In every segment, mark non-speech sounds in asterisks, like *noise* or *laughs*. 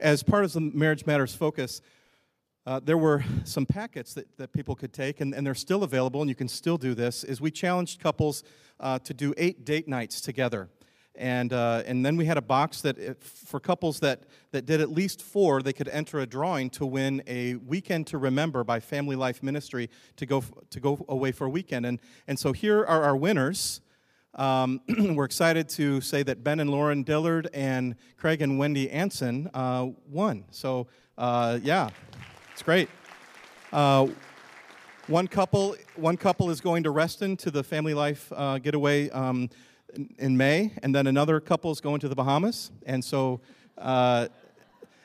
as part of the Marriage Matters focus, uh, there were some packets that, that people could take, and, and they're still available, and you can still do this, is we challenged couples uh, to do eight date nights together. And, uh, and then we had a box that if, for couples that, that did at least four, they could enter a drawing to win a weekend to remember by Family Life Ministry to go, to go away for a weekend. And, and so here are our winners. Um, *clears throat* we're excited to say that Ben and Lauren Dillard and Craig and Wendy Anson uh, won. So, uh, yeah. It's great. Uh, one couple, one couple is going to Reston to the family life uh, getaway um, in, May, and then another couple is going to the Bahamas. And so, uh,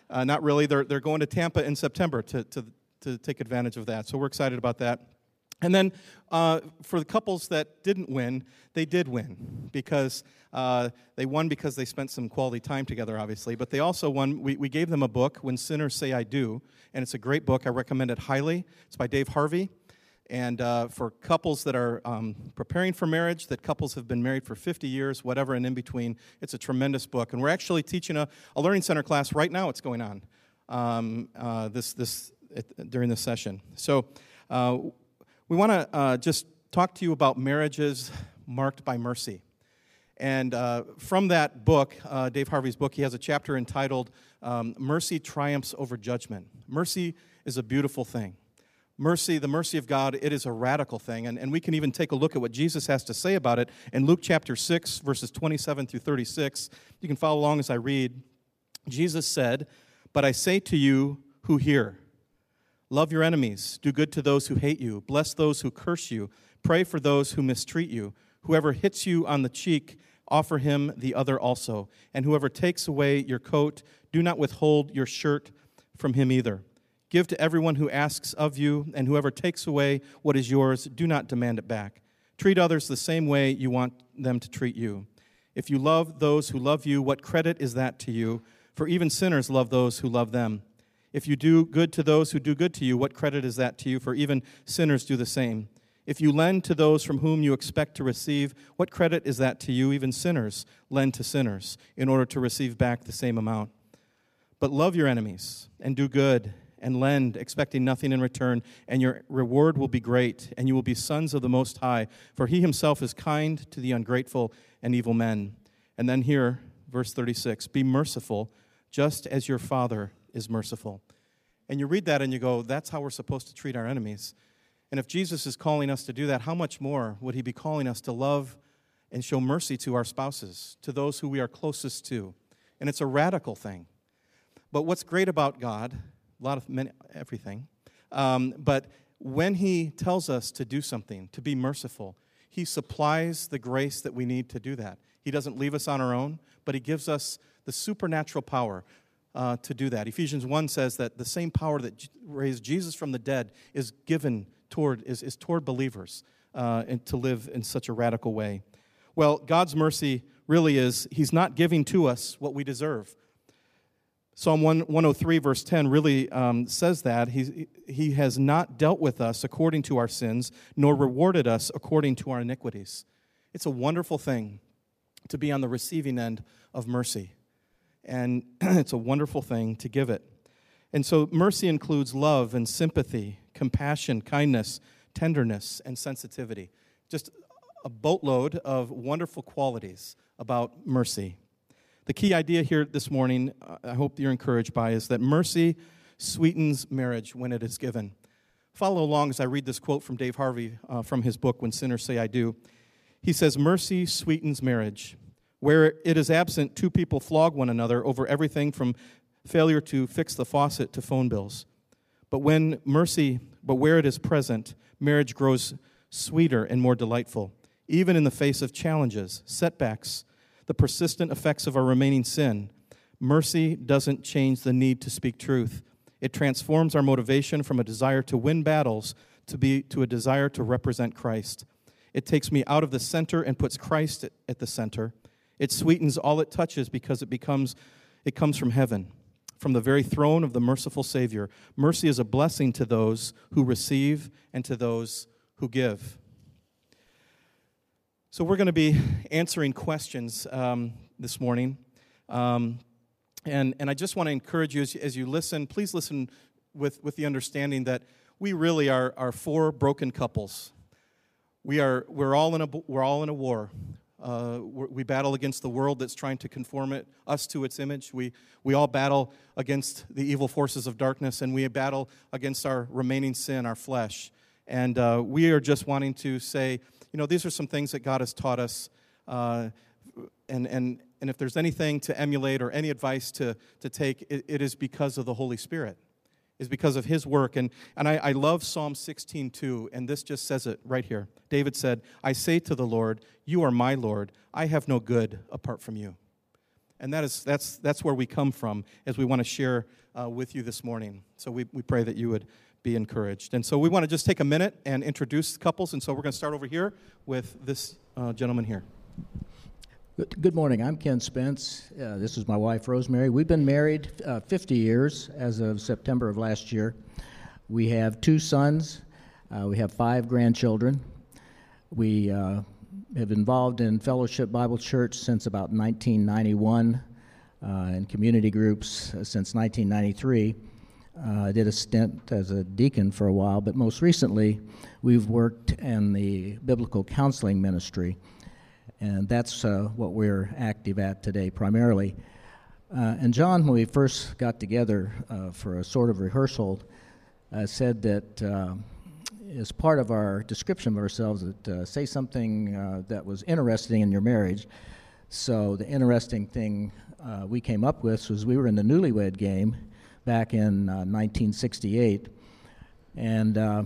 uh, not really. They're they're going to Tampa in September to to to take advantage of that. So we're excited about that. And then uh, for the couples that didn't win, they did win because uh, they won because they spent some quality time together, obviously. But they also won. We, we gave them a book, When Sinners Say I Do, and it's a great book. I recommend it highly. It's by Dave Harvey. And uh, for couples that are um, preparing for marriage, that couples have been married for 50 years, whatever, and in between, it's a tremendous book. And we're actually teaching a, a Learning Center class right now. It's going on um, uh, this, this, during this session. So uh, we want to uh, just talk to you about marriages marked by mercy. And uh, from that book, uh, Dave Harvey's book, he has a chapter entitled um, Mercy Triumphs Over Judgment. Mercy is a beautiful thing. Mercy, the mercy of God, it is a radical thing. And, and we can even take a look at what Jesus has to say about it in Luke chapter 6, verses 27 through 36. You can follow along as I read. Jesus said, But I say to you who hear, Love your enemies, do good to those who hate you, bless those who curse you, pray for those who mistreat you. Whoever hits you on the cheek, offer him the other also. And whoever takes away your coat, do not withhold your shirt from him either. Give to everyone who asks of you, and whoever takes away what is yours, do not demand it back. Treat others the same way you want them to treat you. If you love those who love you, what credit is that to you? For even sinners love those who love them. If you do good to those who do good to you, what credit is that to you? For even sinners do the same. If you lend to those from whom you expect to receive, what credit is that to you? Even sinners lend to sinners in order to receive back the same amount. But love your enemies and do good and lend, expecting nothing in return, and your reward will be great, and you will be sons of the Most High, for he himself is kind to the ungrateful and evil men. And then here, verse 36 Be merciful, just as your Father is merciful. And you read that and you go, that's how we're supposed to treat our enemies. And if Jesus is calling us to do that, how much more would he be calling us to love and show mercy to our spouses, to those who we are closest to? And it's a radical thing. But what's great about God, a lot of many, everything, um, but when he tells us to do something, to be merciful, he supplies the grace that we need to do that. He doesn't leave us on our own, but he gives us the supernatural power uh, to do that. Ephesians 1 says that the same power that raised Jesus from the dead is given toward, is, is toward believers uh, and to live in such a radical way. Well, God's mercy really is, He's not giving to us what we deserve. Psalm 103, verse 10, really um, says that. He, he has not dealt with us according to our sins, nor rewarded us according to our iniquities. It's a wonderful thing to be on the receiving end of mercy and *clears throat* it's a wonderful thing to give it. And so, mercy includes love and sympathy, compassion, kindness, tenderness, and sensitivity. Just a boatload of wonderful qualities about mercy. The key idea here this morning, I hope you're encouraged by, is that mercy sweetens marriage when it is given. Follow along as I read this quote from Dave Harvey uh, from his book, When Sinners Say I Do. He says, Mercy sweetens marriage. Where it is absent, two people flog one another over everything from failure to fix the faucet to phone bills. But when mercy, but where it is present, marriage grows sweeter and more delightful, even in the face of challenges, setbacks, the persistent effects of our remaining sin. Mercy doesn't change the need to speak truth. It transforms our motivation from a desire to win battles to be to a desire to represent Christ. It takes me out of the center and puts Christ at the center. It sweetens all it touches because it becomes it comes from heaven, from the very throne of the merciful Savior. Mercy is a blessing to those who receive and to those who give. So we're going to be answering questions um, this morning. Um, And, and I just want to encourage you as, as you listen, please listen with, with the understanding that we really are, are four broken couples. We are, we're, all in a, we're all in a war. Uh, we battle against the world that's trying to conform it, us to its image. We, we all battle against the evil forces of darkness, and we battle against our remaining sin, our flesh. And uh, we are just wanting to say, you know, these are some things that God has taught us. Uh, and, and, and if there's anything to emulate or any advice to, to take, it, it is because of the Holy Spirit is because of his work. And, and I, I love Psalm 16 too, and this just says it right here. David said, I say to the Lord, You are my Lord. I have no good apart from you. And that is, that's, that's where we come from as we want to share uh, with you this morning. So we, we pray that you would be encouraged. And so we want to just take a minute and introduce couples. And so we're going to start over here with this uh, gentleman here. Good morning. I'm Ken Spence. Uh, this is my wife, Rosemary. We've been married uh, 50 years as of September of last year. We have two sons. Uh, we have five grandchildren. We uh, have involved in Fellowship Bible Church since about 1991 and uh, community groups uh, since 1993. I did a stint as a deacon for a while, but most recently, we've worked in the biblical counseling ministry and that's uh, what we're active at today primarily. Uh, and John, when we first got together uh, for a sort of rehearsal, uh, said that uh, as part of our description of ourselves, that uh, say something that was interesting in your marriage. So the interesting thing we came up with was we were in the newlywed game back in 1968, and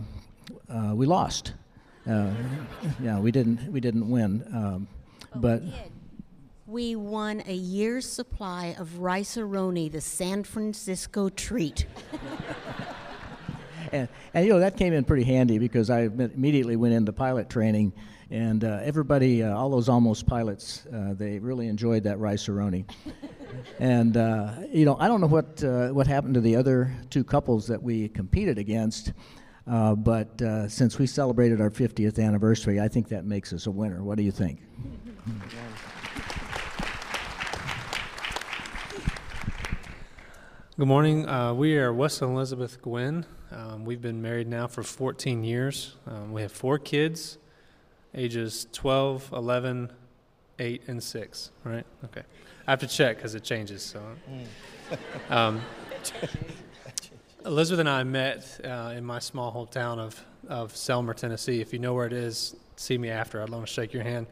we lost. *laughs* yeah, we didn't we didn't win. Um, but, we, we won a year's supply of Rice-A-Roni, the San Francisco treat. *laughs* and, and, you know that came in pretty handy because I immediately went into pilot training, and uh, everybody, uh, all those almost pilots, uh, they really enjoyed that Rice-A-Roni. *laughs* and uh, you know, I don't know what uh, what happened to the other two couples that we competed against. Uh, but uh, since we celebrated our 50th anniversary, I think that makes us a winner. What do you think? *laughs* Good morning. Uh, we are Wes and Elizabeth Gwynn. Um, we've been married now for 14 years. Um, we have four kids, ages 12, 11, 8, and 6, right? Okay. I have to check because it changes. So, um, Elizabeth and I met uh, in my small hometown of, of Selmer, Tennessee. If you know where it is, see me after. I'd love to shake your hand.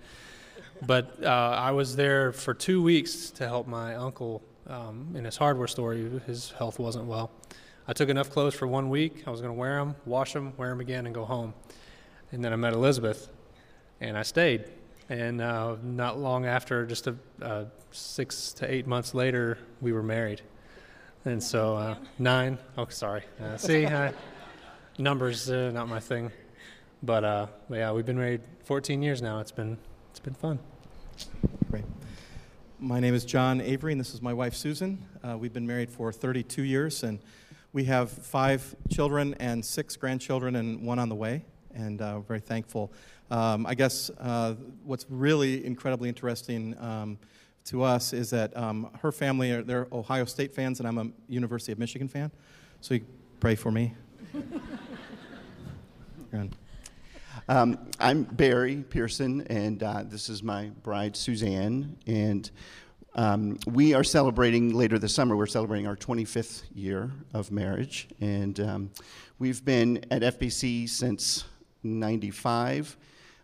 But uh, I was there for two weeks to help my uncle um, in his hardware store. His health wasn't well. I took enough clothes for one week. I was going to wear them, wash them, wear them again, and go home. And then I met Elizabeth, and I stayed. And uh, not long after, just a, uh, six to eight months later, we were married. And so uh, nine. Oh, sorry. Uh, see, numbers uh, not my thing. But, uh, but yeah, we've been married 14 years now. It's been it's been fun. Great. My name is John Avery, and this is my wife Susan. Uh, we've been married for 32 years, and we have five children and six grandchildren, and one on the way. And uh, very thankful. Um, I guess uh, what's really incredibly interesting um, to us is that um, her family are they're Ohio State fans, and I'm a University of Michigan fan. So you pray for me. *laughs* Um, I'm Barry Pearson, and uh, this is my bride, Suzanne. And um, we are celebrating later this summer, we're celebrating our 25th year of marriage. And um, we've been at FBC since 95.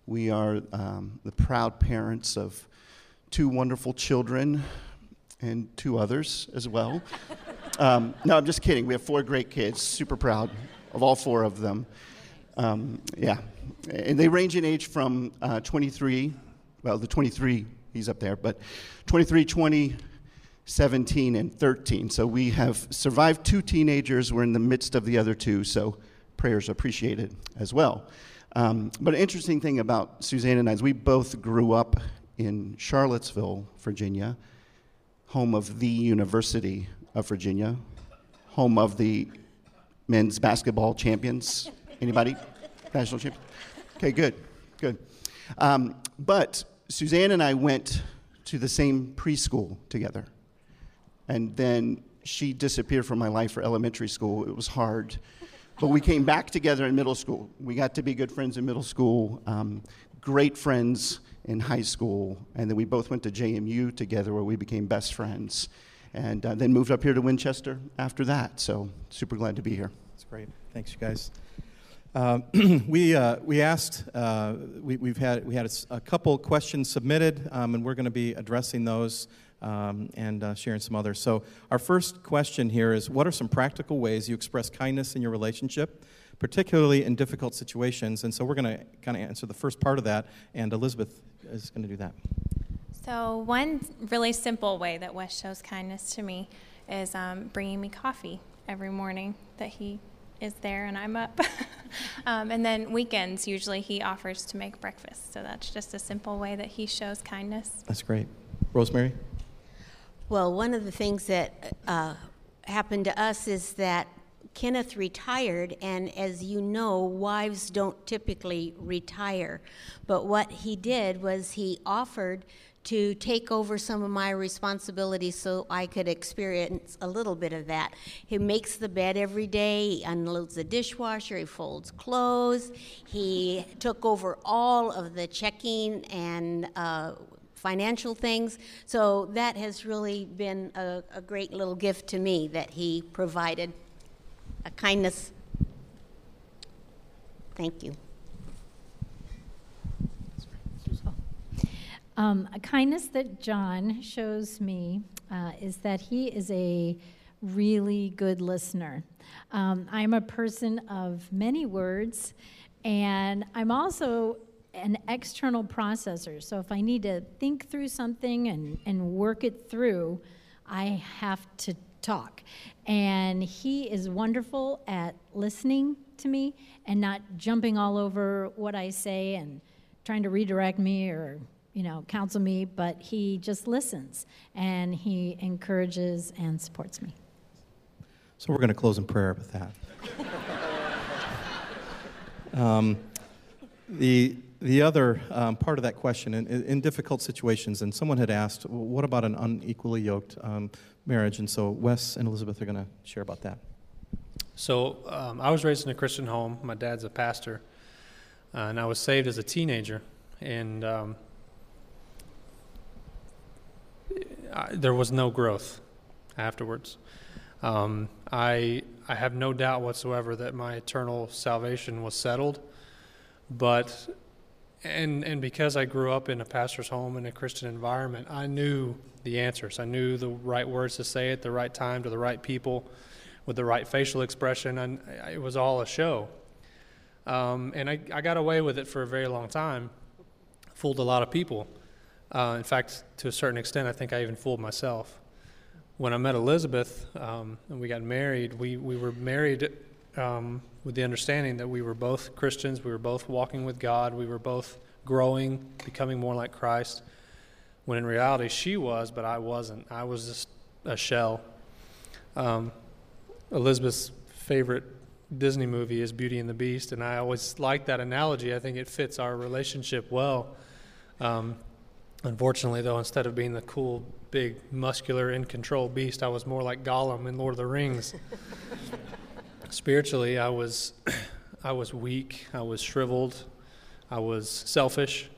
We are um, the proud parents of two wonderful children and two others as well. *laughs* Um, no, I'm just kidding. We have four great kids, super proud of all four of them. Um, yeah, and they range in age from uh, 23, well, the 23, he's up there, but 23, 20, 17, and 13. So we have survived two teenagers. We're in the midst of the other two, so prayers appreciated as well. Um, but an interesting thing about Suzanne and I is we both grew up in Charlottesville, Virginia, home of the University of Virginia, home of the men's basketball champions. Anybody? National champion? Okay, good, good. Um, but Suzanne and I went to the same preschool together. And then she disappeared from my life for elementary school. It was hard. But we came back together in middle school. We got to be good friends in middle school, um, great friends in high school, and then we both went to JMU together where we became best friends. And uh, then moved up here to Winchester after that. So, super glad to be here. That's great. Thanks, you guys. Uh, *clears throat* we, uh, we asked, uh, we, we've had, we had a, a couple questions submitted, um, and we're going to be addressing those um, and uh, sharing some others. So, our first question here is What are some practical ways you express kindness in your relationship, particularly in difficult situations? And so, we're going to kind of answer the first part of that, and Elizabeth is going to do that. So, one really simple way that Wes shows kindness to me is um, bringing me coffee every morning that he is there and I'm up. *laughs* um, and then weekends, usually he offers to make breakfast. So, that's just a simple way that he shows kindness. That's great. Rosemary? Well, one of the things that uh, happened to us is that Kenneth retired, and as you know, wives don't typically retire. But what he did was he offered to take over some of my responsibilities so I could experience a little bit of that. He makes the bed every day, he unloads the dishwasher, he folds clothes, he took over all of the checking and uh, financial things. So that has really been a, a great little gift to me that he provided a kindness. Thank you. Um, a kindness that John shows me uh, is that he is a really good listener. Um, I'm a person of many words, and I'm also an external processor. So if I need to think through something and, and work it through, I have to talk. And he is wonderful at listening to me and not jumping all over what I say and trying to redirect me or you know counsel me but he just listens and he encourages and supports me So we're going to close in prayer with that. *laughs* um, the the other um, part of that question, in, in difficult situations, and someone had asked, well, what about an unequally yoked um, marriage? And so Wes and Elizabeth are going to share about that. So um, I was raised in a Christian home. My dad's a pastor, uh, and I was saved as a teenager. And um, I, there was no growth afterwards. Um, I I have no doubt whatsoever that my eternal salvation was settled, but and and because I grew up in a pastor's home in a Christian environment, I knew the answers. I knew the right words to say at the right time to the right people, with the right facial expression, and it was all a show. Um, and I, I got away with it for a very long time, fooled a lot of people. Uh, in fact, to a certain extent, I think I even fooled myself. When I met Elizabeth um, and we got married, we, we were married um, with the understanding that we were both Christians, we were both walking with God, we were both growing, becoming more like Christ. When in reality, she was, but I wasn't. I was just a shell. Um, Elizabeth's favorite Disney movie is Beauty and the Beast, and I always like that analogy. I think it fits our relationship well. Um, unfortunately, though, instead of being the cool, big, muscular, in control beast, I was more like Gollum in Lord of the Rings. *laughs* Spiritually, I was, I was weak. I was shriveled. I was selfish,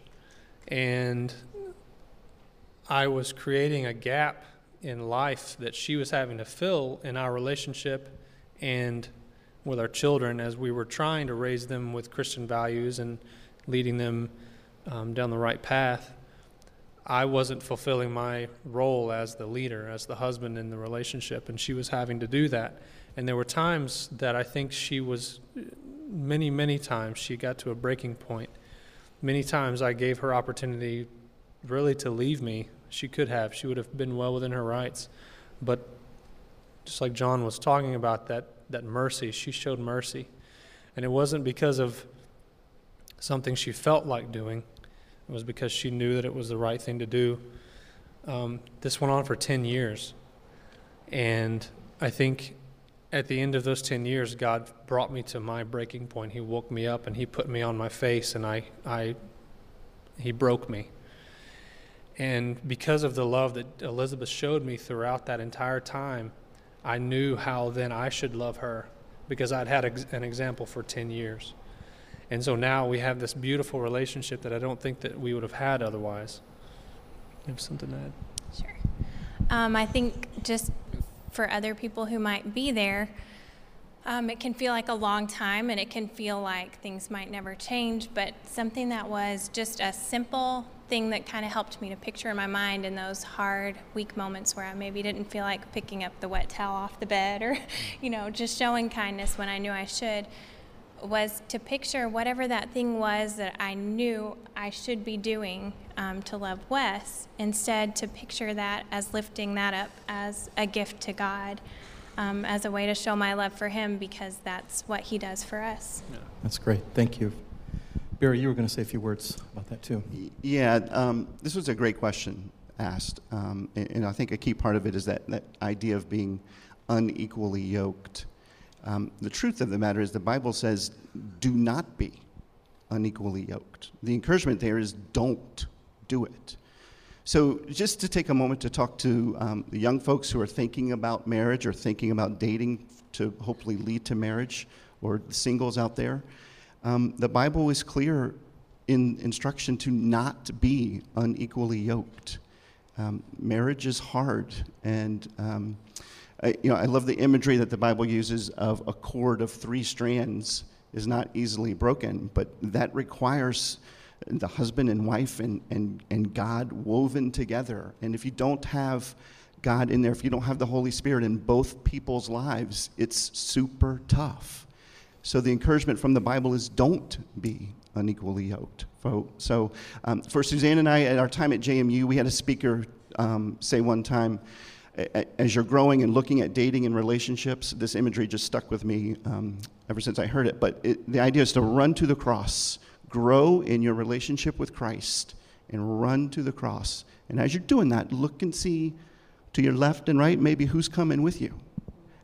and I was creating a gap in life that she was having to fill in our relationship and with our children as we were trying to raise them with Christian values and leading them um, down the right path. I wasn't fulfilling my role as the leader, as the husband in the relationship, and she was having to do that. And there were times that I think she was, many, many times, she got to a breaking point. Many times I gave her opportunity really to leave me. She could have. She would have been well within her rights. But just like John was talking about, that, that mercy, she showed mercy. And it wasn't because of something she felt like doing, it was because she knew that it was the right thing to do. Um, this went on for 10 years. And I think at the end of those 10 years, God brought me to my breaking point. He woke me up and He put me on my face, and I, I, He broke me. And because of the love that Elizabeth showed me throughout that entire time, I knew how then I should love her because I'd had an example for 10 years. And so now we have this beautiful relationship that I don't think that we would have had otherwise. You have something to add? Sure. Um, I think just for other people who might be there, um, it can feel like a long time and it can feel like things might never change, but something that was just a simple thing that kind of helped me to picture in my mind in those hard, weak moments where I maybe didn't feel like picking up the wet towel off the bed or, *laughs* you know, just showing kindness when I knew I should was to picture whatever that thing was that I knew I should be doing um, to love Wes, instead to picture that as lifting that up as a gift to God, um, as a way to show my love for Him because that's what He does for us. That's great. Thank you. Barry, you were going to say a few words about that too. Yeah, um, this was a great question asked, um, and, and I think a key part of it is that, that idea of being unequally yoked. Um, the truth of the matter is, the Bible says, "Do not be unequally yoked." The encouragement there is, "Don't do it." So, just to take a moment to talk to um, the young folks who are thinking about marriage or thinking about dating to hopefully lead to marriage, or the singles out there, um, the Bible is clear in instruction to not be unequally yoked. Um, marriage is hard, and um, I, you know I love the imagery that the Bible uses of a cord of three strands is not easily broken, but that requires the husband and wife and, and, and God woven together. And if you don't have God in there, if you don't have the Holy Spirit in both people's lives, it's super tough. So the encouragement from the Bible is don't be unequally yoked. So, um, for Suzanne and I, at our time at JMU, we had a speaker um, say one time, "A- a- as you're growing and looking at dating and relationships, this imagery just stuck with me um, ever since I heard it. But it, the idea is to run to the cross, grow in your relationship with Christ, and run to the cross. And as you're doing that, look and see to your left and right maybe who's coming with you.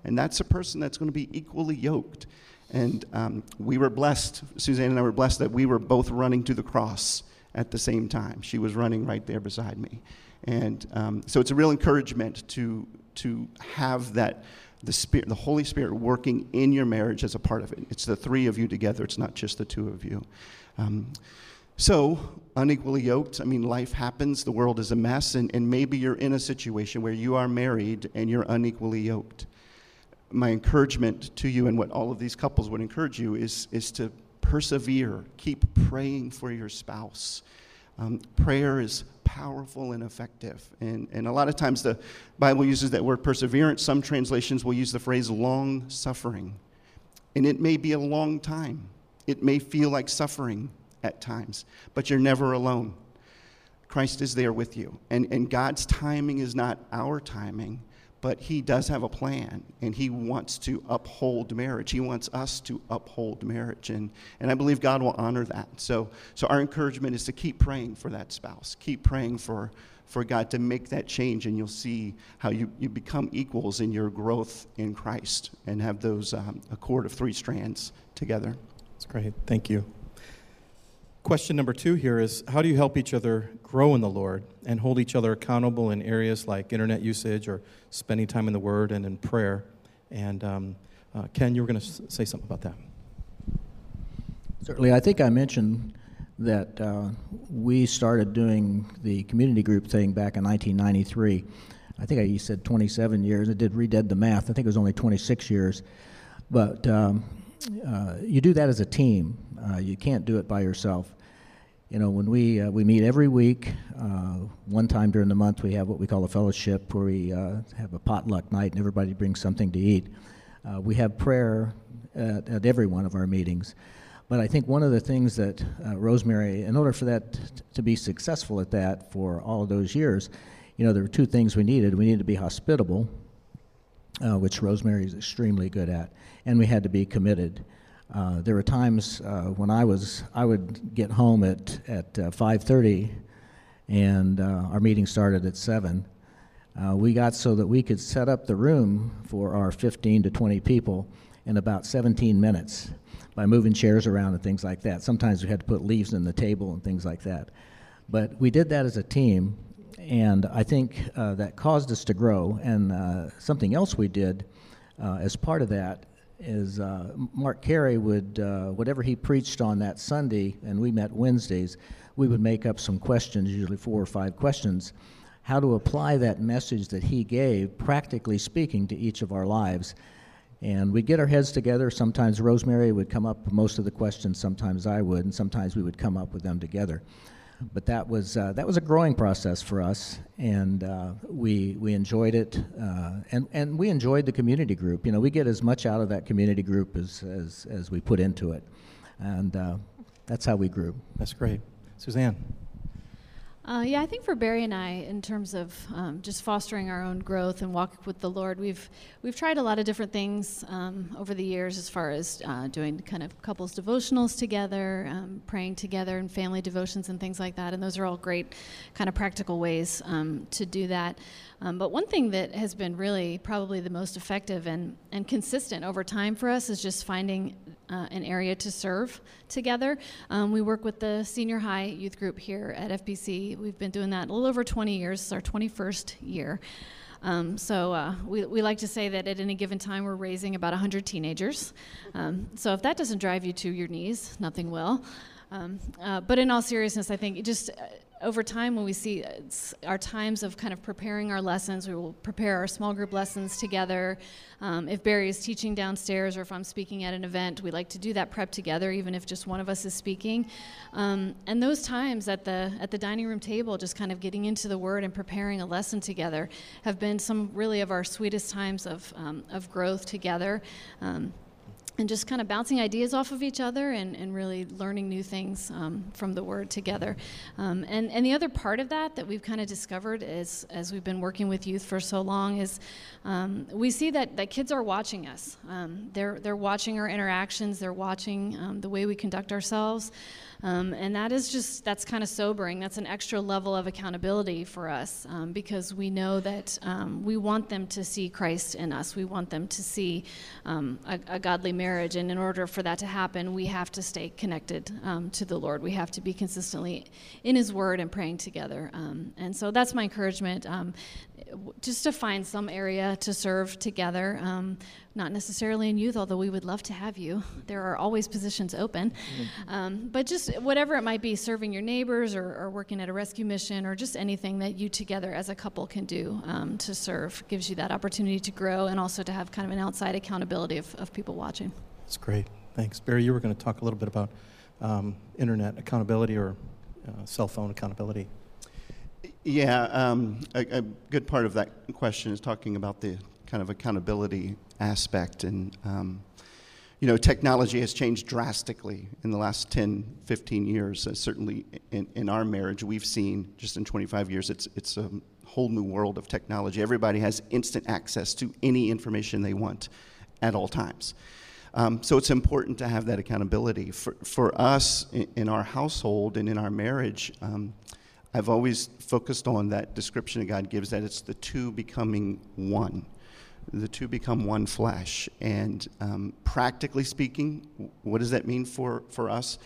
And that's a person that's going to be equally yoked. And um, we were blessed, Suzanne and I were blessed that we were both running to the cross at the same time. She was running right there beside me. And um, so it's a real encouragement to, to have that, the, Spirit, the Holy Spirit working in your marriage as a part of it. It's the three of you together, it's not just the two of you. Um, so, unequally yoked, I mean, life happens, the world is a mess, and, and maybe you're in a situation where you are married and you're unequally yoked my encouragement to you and what all of these couples would encourage you is, is to persevere. Keep praying for your spouse. Um, prayer is powerful and effective. And, and a lot of times the Bible uses that word perseverance. Some translations will use the phrase long suffering. And it may be a long time, it may feel like suffering at times, but you're never alone. Christ is there with you. And, and God's timing is not our timing, but He does have a plan, and He wants to uphold marriage. He wants us to uphold marriage. And, and I believe God will honor that. So, so our encouragement is to keep praying for that spouse, keep praying for, for God to make that change, and you'll see how you, you become equals in your growth in Christ and have those um, a cord of three strands together. That's great. Thank you. Question number two here is How do you help each other grow in the Lord and hold each other accountable in areas like internet usage or spending time in the Word and in prayer? And um, uh, Ken, you were going to s- say something about that. Certainly, I think I mentioned that uh, we started doing the community group thing back in 1993. I think I you said 27 years. I did redid the math. I think it was only 26 years. But um, uh, you do that as a team. Uh, you can't do it by yourself. You know, when we uh, we meet every week, uh, one time during the month we have what we call a fellowship, where we uh, have a potluck night and everybody brings something to eat. Uh, we have prayer at, at every one of our meetings. But I think one of the things that uh, Rosemary, in order for that t- to be successful at that for all of those years, you know, there were two things we needed. We needed to be hospitable, uh, which Rosemary is extremely good at, and we had to be committed. Uh, there were times uh, when I was, I would get home at at uh, 5:30, and uh, our meeting started at seven. Uh, we got so that we could set up the room for our 15 to 20 people in about 17 minutes by moving chairs around and things like that. Sometimes we had to put leaves in the table and things like that. But we did that as a team, And I think that caused us to grow. And something else we did as part of that is uh, Mark Carey would, uh, whatever he preached on that Sunday, and we met Wednesdays, we would make up some questions, usually four or five questions, how to apply that message that he gave, practically speaking, to each of our lives. And we'd get our heads together. Sometimes Rosemary would come up with most of the questions, sometimes I would, and sometimes we would come up with them together. But that was, uh, that was a growing process for us, and uh, we, we enjoyed it. Uh, and, and we enjoyed the community group. You know, we get as much out of that community group as, as, as we put into it. And uh, that's how we grew. That's great. Suzanne. Uh, yeah, I think for Barry and I, in terms of um, just fostering our own growth and walk with the Lord, we've we've tried a lot of different things um, over the years, as far as uh, doing kind of couples devotionals together, um, praying together, and family devotions and things like that. And those are all great, kind of practical ways um, to do that. Um, but one thing that has been really probably the most effective and, and consistent over time for us is just finding uh, an area to serve together. Um, we work with the senior high youth group here at FBC. We've been doing that a little over 20 years. It's our 21st year. Um, so uh, we, we like to say that at any given time we're raising about 100 teenagers. Um, so if that doesn't drive you to your knees, nothing will. Um, uh, but in all seriousness, I think just uh, over time, when we see uh, our times of kind of preparing our lessons, we will prepare our small group lessons together. Um, if Barry is teaching downstairs or if I'm speaking at an event, we like to do that prep together, even if just one of us is speaking. Um, and those times at the at the dining room table, just kind of getting into the Word and preparing a lesson together, have been some really of our sweetest times of um, of growth together. And just kind of bouncing ideas off of each other and, and really learning new things um, from the word together. Um, and, and the other part of that that we've kind of discovered is, as we've been working with youth for so long is um, we see that, that kids are watching us. Um, they're, they're watching our interactions, they're watching um, the way we conduct ourselves. Um, and that is just, that's kind of sobering. That's an extra level of accountability for us um, because we know that um, we want them to see Christ in us. We want them to see um, a, a, godly marriage. And in order for that to happen, we have to stay connected um, to the Lord. We have to be consistently in His Word and praying together. And so that's my encouragement just to find some area to serve together. Um, not necessarily in youth, although we would love to have you. There are always positions open. Um, but just whatever it might be, serving your neighbors or, or, working at a rescue mission or just anything that you together as a couple can do um, to serve gives you that opportunity to grow and also to have kind of an outside accountability of, of people watching. That's great. Thanks. Barry, you were going to talk a little bit about um, internet accountability or uh, cell phone accountability. Yeah, um, a, a, good part of that question is talking about the kind of accountability aspect. And, um, you know, technology has changed drastically in the last 10, 15 years. Uh, certainly in, in our marriage, we've seen just in 25 years, it's, it's a whole new world of technology. Everybody has instant access to any information they want at all times. Um, so it's important to have that accountability. For, for us in, in our household and in our marriage, um, I've always focused on that description that God gives that it's the two becoming one. The two become one flesh. And um, practically speaking, what does that mean for, for us?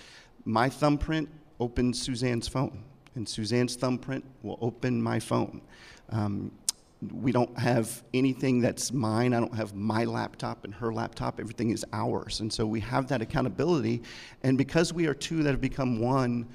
My thumbprint opens Suzanne's phone, and Suzanne's thumbprint will open my phone. Um, we don't have anything that's mine. I don't have my laptop and her laptop. Everything is ours. And so we have that accountability. And because we are two that have become one,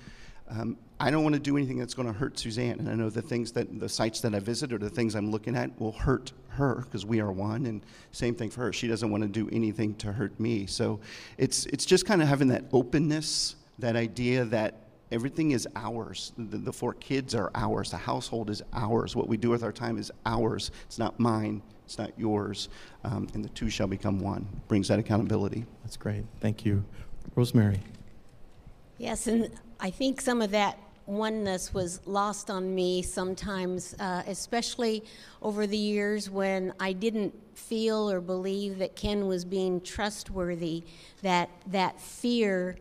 um, I don't want to do anything that's going to hurt Suzanne. And I know the things that the sites that I visit or the things I'm looking at will hurt her because we are one. And same thing for her. She doesn't want to do anything to hurt me. So it's it's just kind of having that openness, that idea that everything is ours. The, the four kids are ours. The household is ours. What we do with our time is ours. It's not mine. It's not yours. Um, and the two shall become one. Brings that accountability. That's great. Thank you, Rosemary. Yes, and I think some of that oneness was lost on me sometimes, uh, especially over the years when I didn't feel or believe that Ken was being trustworthy, that that fear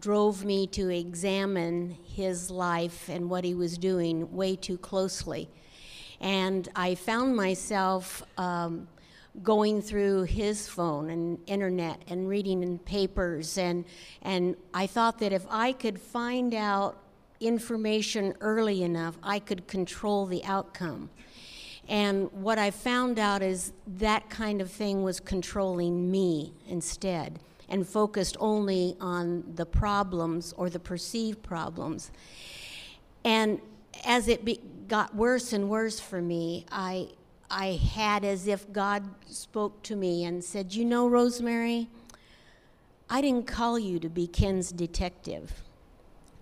drove me to examine his life and what he was doing way too closely. And I found myself um, going through his phone and internet and reading in papers and and I thought that if I could find out information early enough, I could control the outcome. And what I found out is that kind of thing was controlling me instead and focused only on the problems or the perceived problems. And as it be, got worse and worse for me, I, I had as if God spoke to me and said, You know, Rosemary, I didn't call you to be Ken's detective.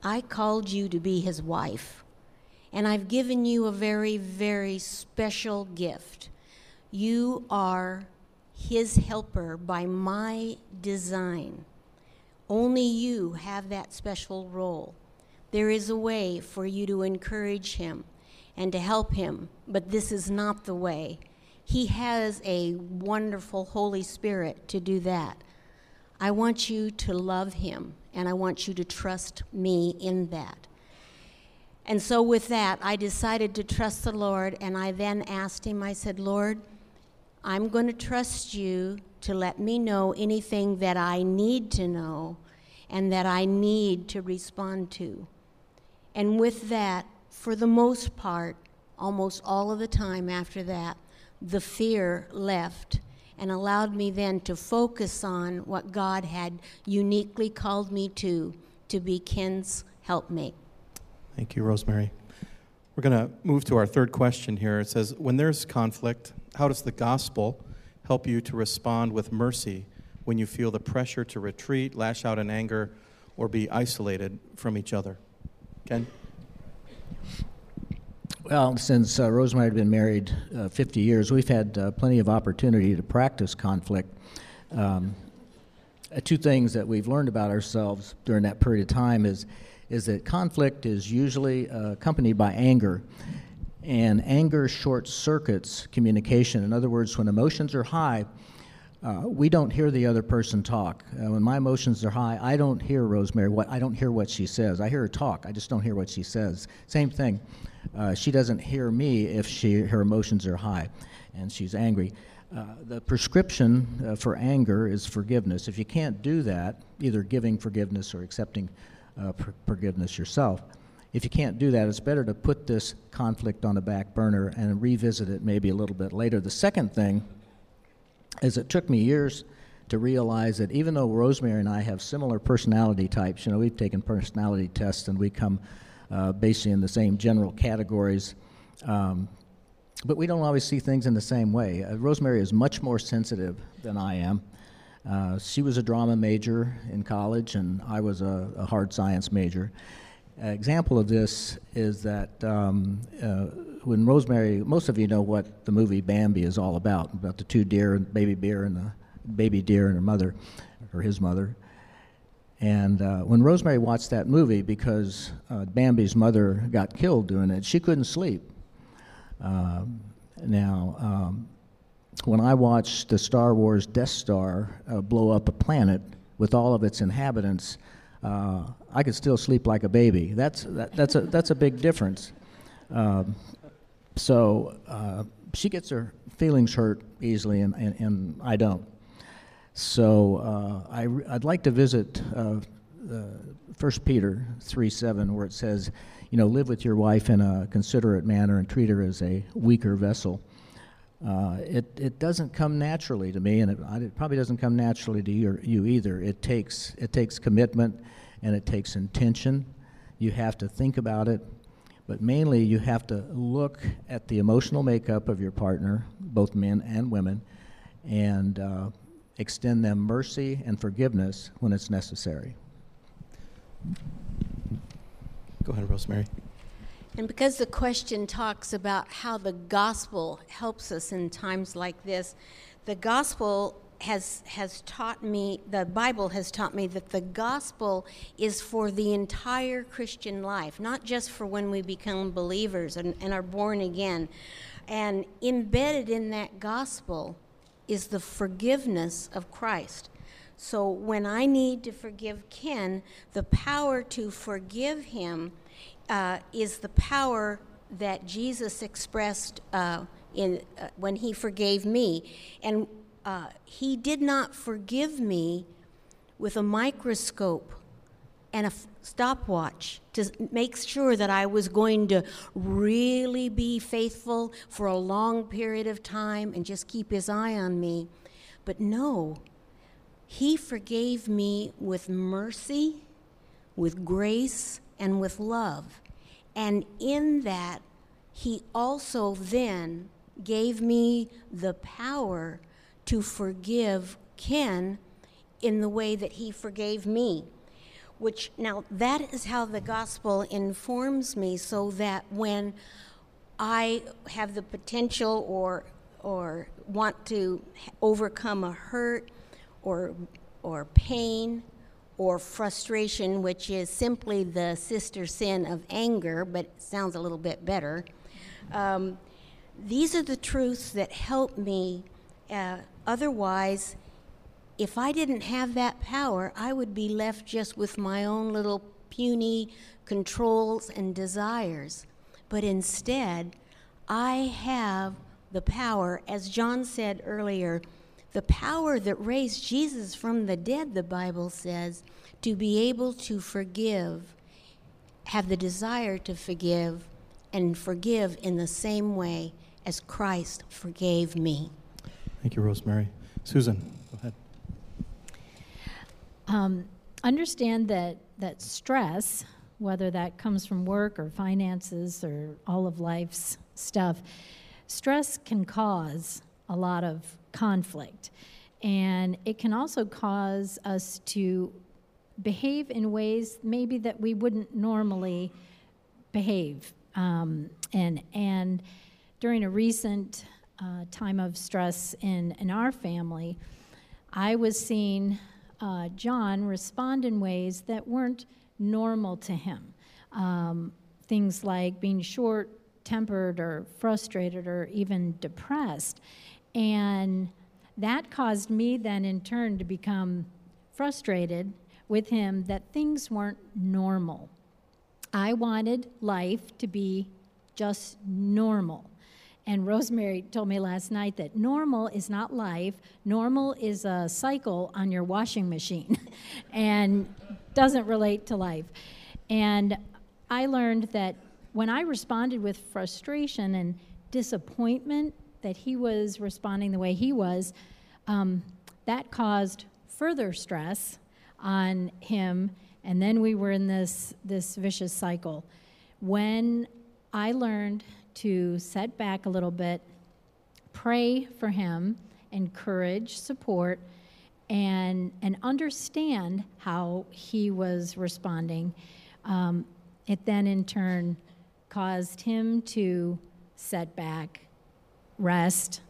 I called you to be his wife. And I've given you a very, very special gift. You are his helper by my design. Only you have that special role. There is a way for you to encourage him and to help him, but this is not the way. He has a wonderful Holy Spirit to do that. I want you to love him, and I want you to trust me in that. And so, with that, I decided to trust the Lord, and I then asked him, I said, Lord, I'm going to trust you to let me know anything that I need to know and that I need to respond to. And with that, for the most part, almost all of the time after that, the fear left and allowed me then to focus on what God had uniquely called me to, to be Ken's helpmate. Thank you, Rosemary. We're going to move to our third question here. It says, When there's conflict, how does the gospel help you to respond with mercy when you feel the pressure to retreat, lash out in anger, or be isolated from each other? Ken? Well, since uh, Rosemary had been married uh, 50 years, we've had uh, plenty of opportunity to practice conflict. Um, uh, two things that we've learned about ourselves during that period of time is, is that conflict is usually uh, accompanied by anger. And anger short circuits communication. In other words, when emotions are high, uh, we don't hear the other person talk. Uh, when my emotions are high, I don't hear Rosemary. What I don't hear what she says. I hear her talk. I just don't hear what she says. Same thing. Uh, she doesn't hear me if she her emotions are high, and she's angry. Uh, the prescription uh, for anger is forgiveness. If you can't do that, either giving forgiveness or accepting forgiveness yourself, if you can't do that, it's better to put this conflict on the back burner and revisit it maybe a little bit later. The second thing is it took me years to realize that even though Rosemary and I have similar personality types, you know, we've taken personality tests and we come uh, basically in the same general categories, um, but we don't always see things in the same way. Uh, Rosemary is much more sensitive than I am. Uh, she was a drama major in college, and I was a, a hard science major example of this is that um, uh, when Rosemary, most of you know what the movie Bambi is all about, about the two deer, and baby deer, and the baby deer and her mother, or his mother. And uh, when Rosemary watched that movie, because uh, Bambi's mother got killed doing it, she couldn't sleep. Um, now, um, when I watched the Star Wars Death Star uh, blow up a planet with all of its inhabitants, uh, I could still sleep like a baby. That's, that, that's, a, that's a big difference. Um, so uh, she gets her feelings hurt easily, and, and, and I don't. So uh, I, would like to visit uh, 1 Peter 3 7, where it says, you know, live with your wife in a considerate manner and treat her as a weaker vessel. Uh, it, it doesn't come naturally to me, and it, it probably doesn't come naturally to you, you, either. It takes, it takes commitment and it takes intention. You have to think about it, but mainly you have to look at the emotional makeup of your partner, both men and women, and uh, extend them mercy and forgiveness when it's necessary. Go ahead, Rosemary. And because the question talks about how the gospel helps us in times like this, the gospel has, has taught me, the Bible has taught me that the gospel is for the entire Christian life, not just for when we become believers and, and are born again. And embedded in that gospel is the forgiveness of Christ. So when I need to forgive Ken, the power to forgive him uh, is the power that Jesus expressed uh, in uh, when He forgave me, and uh, He did not forgive me with a microscope and a f- stopwatch to make sure that I was going to really be faithful for a long period of time and just keep his eye on me. But no, he forgave me with mercy, with grace, and with love. And in that, he also then gave me the power to forgive Ken in the way that he forgave me. Which now that is how the gospel informs me so that when I have the potential or or want to overcome a hurt or or pain or frustration, which is simply the sister sin of anger, but sounds a little bit better. Um, these are the truths that help me. Uh, otherwise, if I didn't have that power, I would be left just with my own little puny controls and desires. But instead, I have the power, as John said earlier, the power that raised Jesus from the dead, the Bible says, to be able to forgive, have the desire to forgive, and forgive in the same way as Christ forgave me. Thank you, Rosemary. Susan, go ahead. Um, understand that, that stress, whether that comes from work or finances or all of life's stuff, stress can cause a lot of conflict. And it can also cause us to behave in ways maybe that we wouldn't normally behave. Um, and, and during a recent uh, time of stress in, in our family, I was seeing uh, John respond in ways that weren't normal to him. Um, things like being short tempered or frustrated or even depressed. And that caused me then, in turn, to become frustrated with him that things weren't normal. I wanted life to be just normal. And Rosemary told me last night that normal is not life, normal is a cycle on your washing machine *laughs* and doesn't relate to life. And I learned that when I responded with frustration and disappointment that he was responding the way he was, um, that caused further stress on him. And then we were in this, this vicious cycle. When I learned to set back a little bit, pray for him, encourage, support, and, and understand how he was responding. Um, it then, in turn, caused him to set back, rest,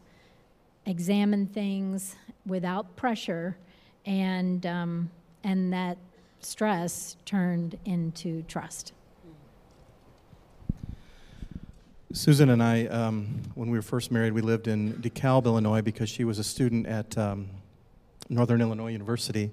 examine things without pressure, and, um, and that stress turned into trust. Susan and I, um, when we were first married, we lived in DeKalb, Illinois, because she was a student at um, Northern Illinois University.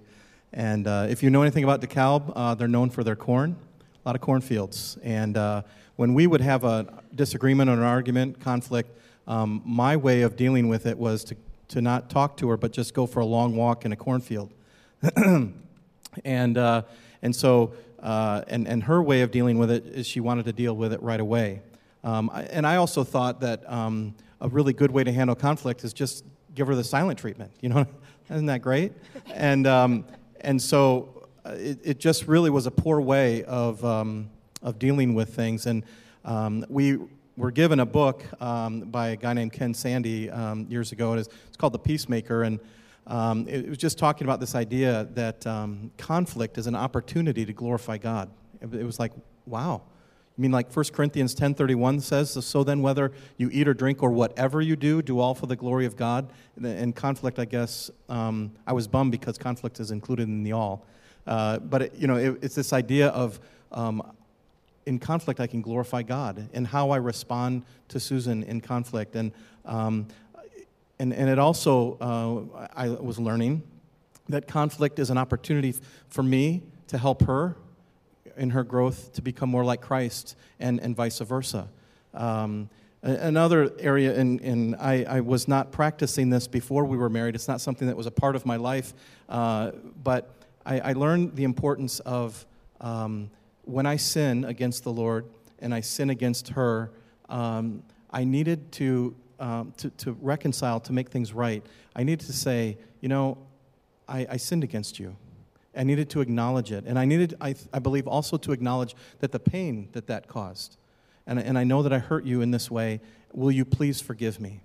And uh, if you know anything about DeKalb, uh, they're known for their corn, a lot of cornfields. And uh, when we would have a disagreement or an argument, conflict, um, my way of dealing with it was to, to not talk to her, but just go for a long walk in a cornfield. *clears throat* and, uh, and so, uh, and, and her way of dealing with it is she wanted to deal with it right away. Um, and I also thought that um, a really good way to handle conflict is just give her the silent treatment. You know, *laughs* isn't that great? And um, and so uh, it, it just really was a poor way of um, of dealing with things. And um, we were given a book um, by a guy named Ken Sande years ago. It is, it's called The Peacemaker, and it, it was just talking about this idea that conflict is an opportunity to glorify God. It, it was like, wow. I mean, like 1 Corinthians 10.31 says, so then whether you eat or drink or whatever you do, do all for the glory of God. And conflict, I guess, um, I was bummed because conflict is included in the all. Uh, but, it, you know, it, it's this idea of um, in conflict I can glorify God and how I respond to Susan in conflict. And, um, and, and it also, uh, I was learning that conflict is an opportunity for me to help her in her growth to become more like Christ and, and vice versa. Um, another area, and, and I, I was not practicing this before we were married, it's not something that was a part of my life, uh, but I, I learned the importance of um, when I sin against the Lord and I sin against her, um, I needed to, um, to, to reconcile, to make things right. I needed to say, you know, I, I sinned against you. I needed to acknowledge it. And I needed, I, I believe, also to acknowledge that the pain that that caused. And, and I know that I hurt you in this way. Will you please forgive me?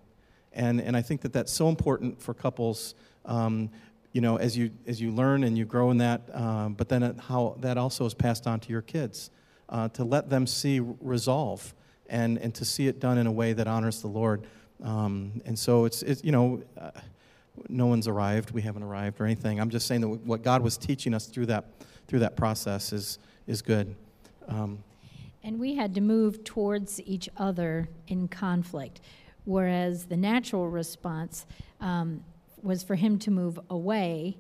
And, and I think that that's so important for couples, um, you know, as you, as you learn and you grow in that, um, but then how that also is passed on to your kids, uh, to let them see resolve and, and to see it done in a way that honors the Lord. Um, and so it's, it's you know, no one's arrived. We haven't arrived or anything. I'm just saying that what God was teaching us through that, through that process is, is good. Um, and we had to move towards each other in conflict, whereas the natural response um, was for him to move away,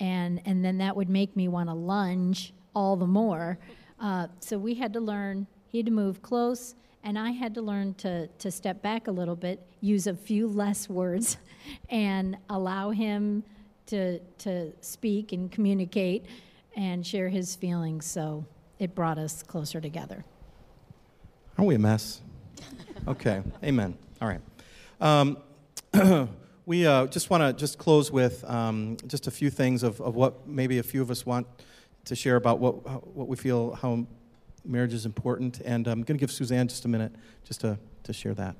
and, and then that would make me want to lunge all the more. Uh, so we had to learn, he had to move close, and I had to learn to, to step back a little bit, use a few less words, and allow him to, to speak and communicate and share his feelings. So it brought us closer together. Aren't we a mess? *laughs* Okay, amen. All right. Um, *clears throat* we uh, just want to just close with um, just a few things of, of what maybe a few of us want to share about what, what we feel how marriage is important. And I'm going to give Suzanne just a minute just to, to share that.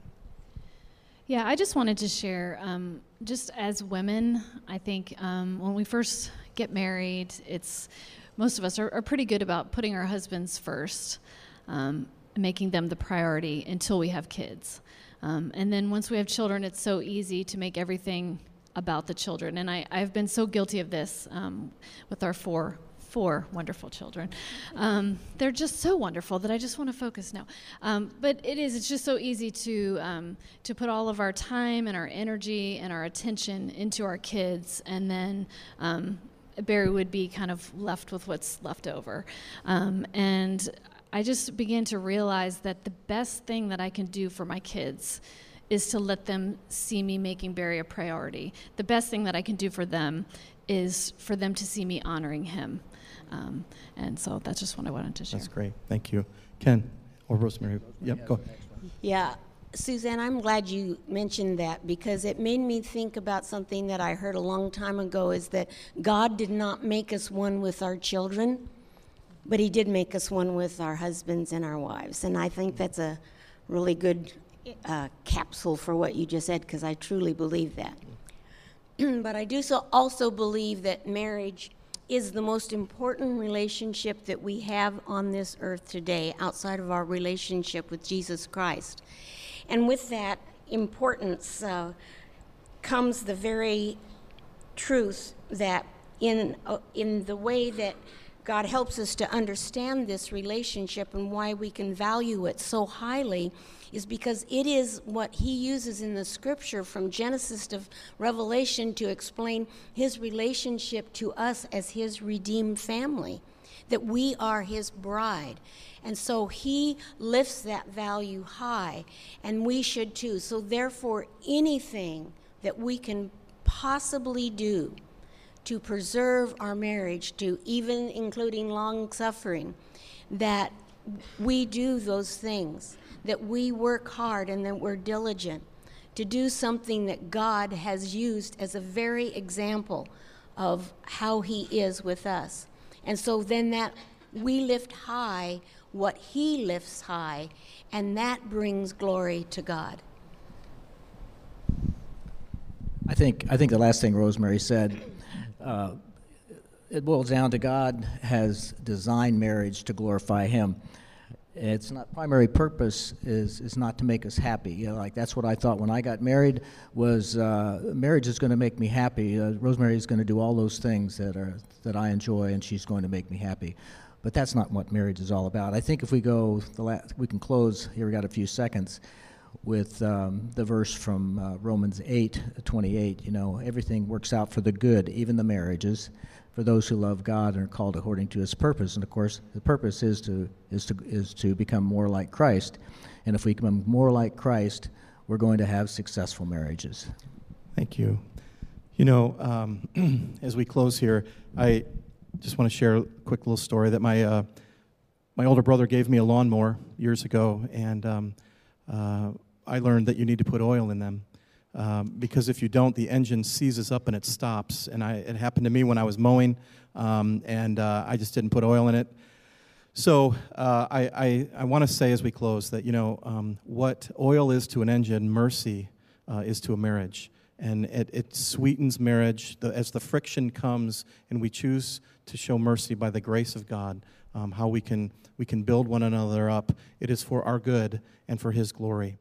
Yeah, I just wanted to share, um, just as women, I think um, when we first get married, it's most of us are, are pretty good about putting our husbands first. Um, making them the priority until we have kids. Um, and then once we have children, it's so easy to make everything about the children. And I, I've been so guilty of this um, with our four four wonderful children. Um, they're just so wonderful that I just want to focus now. Um, but it is, it's just so easy to, um, to put all of our time and our energy and our attention into our kids, and then um, Barry would be kind of left with what's left over. Um, and I just began to realize that the best thing that I can do for my kids is to let them see me making Barry a priority. The best thing that I can do for them is for them to see me honoring him. Um, and so that's just what I wanted to share. That's great. Thank you. Ken or Rosemary. Yep, go. Yeah. Suzanne, I'm glad you mentioned that because it made me think about something that I heard a long time ago is that God did not make us one with our children but he did make us one with our husbands and our wives. And I think that's a really good uh, capsule for what you just said because I truly believe that. *clears throat* but I do so also believe that marriage is the most important relationship that we have on this earth today outside of our relationship with Jesus Christ. And with that importance uh, comes the very truth that in, uh, in the way that God helps us to understand this relationship and why we can value it so highly is because it is what he uses in the scripture from Genesis to Revelation to explain his relationship to us as his redeemed family, that we are his bride. And so he lifts that value high, and we should too. So, therefore, anything that we can possibly do to preserve our marriage, to even including long suffering, that we do those things, that we work hard and that we're diligent to do something that God has used as a very example of how He is with us. And so then that we lift high what He lifts high, and that brings glory to God. I think I think the last thing Rosemary said uh, it boils down to God has designed marriage to glorify Him. It's not primary purpose is is not to make us happy. You know, like that's what I thought when I got married was uh, marriage is going to make me happy. Uh, Rosemary is going to do all those things that are that I enjoy, and she's going to make me happy. But that's not what marriage is all about. I think if we go the last, we can close here. We got a few seconds with um, the verse from uh, Romans 8 28. You know, everything works out for the good, even the marriages, for those who love God and are called according to his purpose. And of course, the purpose is to, is to, is to become more like Christ. And if we become more like Christ, we're going to have successful marriages. Thank you. You know, um, *clears throat* as we close here, I, just want to share a quick little story that my, uh, my older brother gave me a lawnmower years ago, and um, uh, I learned that you need to put oil in them. Um, because if you don't, the engine seizes up and it stops. And I, it happened to me when I was mowing, um, and uh, I just didn't put oil in it. So uh, I, I, I want to say as we close that, you know, um, what oil is to an engine, mercy uh, is to a marriage. And it, it sweetens marriage the, as the friction comes and we choose to show mercy by the grace of God, um, how we can, we can build one another up. It is for our good and for His glory.